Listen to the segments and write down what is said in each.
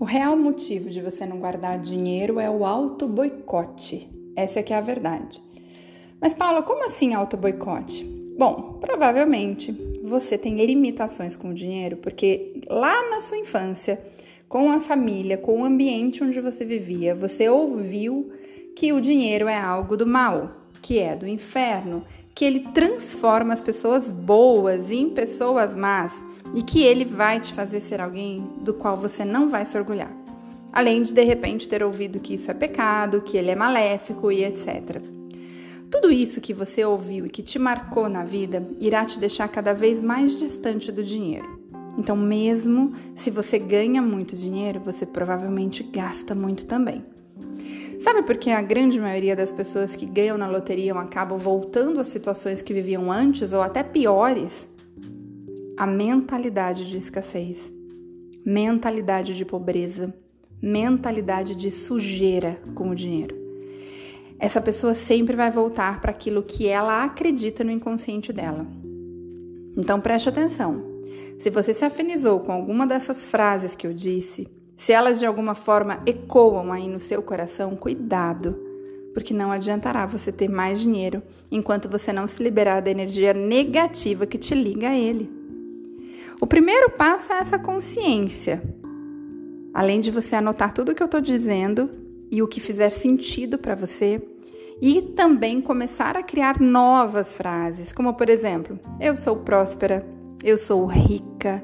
O real motivo de você não guardar dinheiro é o auto boicote. Essa é que é a verdade. Mas Paula, como assim auto boicote? Bom, provavelmente você tem limitações com o dinheiro porque lá na sua infância, com a família, com o ambiente onde você vivia, você ouviu que o dinheiro é algo do mal, que é do inferno, que ele transforma as pessoas boas em pessoas más e que ele vai te fazer ser alguém do qual você não vai se orgulhar. Além de de repente ter ouvido que isso é pecado, que ele é maléfico e etc. Tudo isso que você ouviu e que te marcou na vida irá te deixar cada vez mais distante do dinheiro. Então, mesmo se você ganha muito dinheiro, você provavelmente gasta muito também. Sabe por que a grande maioria das pessoas que ganham na loteria acabam voltando às situações que viviam antes ou até piores? A mentalidade de escassez, mentalidade de pobreza, mentalidade de sujeira com o dinheiro. Essa pessoa sempre vai voltar para aquilo que ela acredita no inconsciente dela. Então preste atenção. Se você se afinizou com alguma dessas frases que eu disse, se elas de alguma forma ecoam aí no seu coração, cuidado, porque não adiantará você ter mais dinheiro enquanto você não se liberar da energia negativa que te liga a ele. O primeiro passo é essa consciência. Além de você anotar tudo o que eu estou dizendo e o que fizer sentido para você, e também começar a criar novas frases, como por exemplo: eu sou próspera, eu sou rica,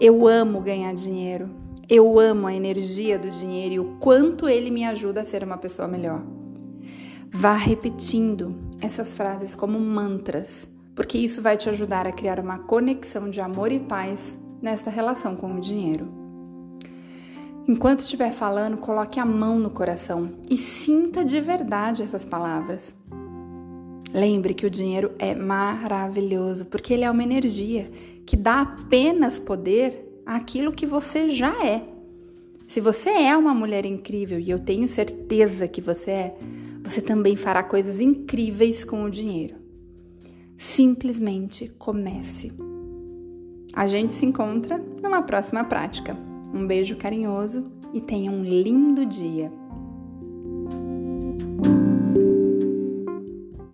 eu amo ganhar dinheiro. Eu amo a energia do dinheiro e o quanto ele me ajuda a ser uma pessoa melhor. Vá repetindo essas frases como mantras, porque isso vai te ajudar a criar uma conexão de amor e paz nesta relação com o dinheiro. Enquanto estiver falando, coloque a mão no coração e sinta de verdade essas palavras. Lembre que o dinheiro é maravilhoso, porque ele é uma energia que dá apenas poder aquilo que você já é. Se você é uma mulher incrível, e eu tenho certeza que você é, você também fará coisas incríveis com o dinheiro. Simplesmente comece. A gente se encontra numa próxima prática. Um beijo carinhoso e tenha um lindo dia.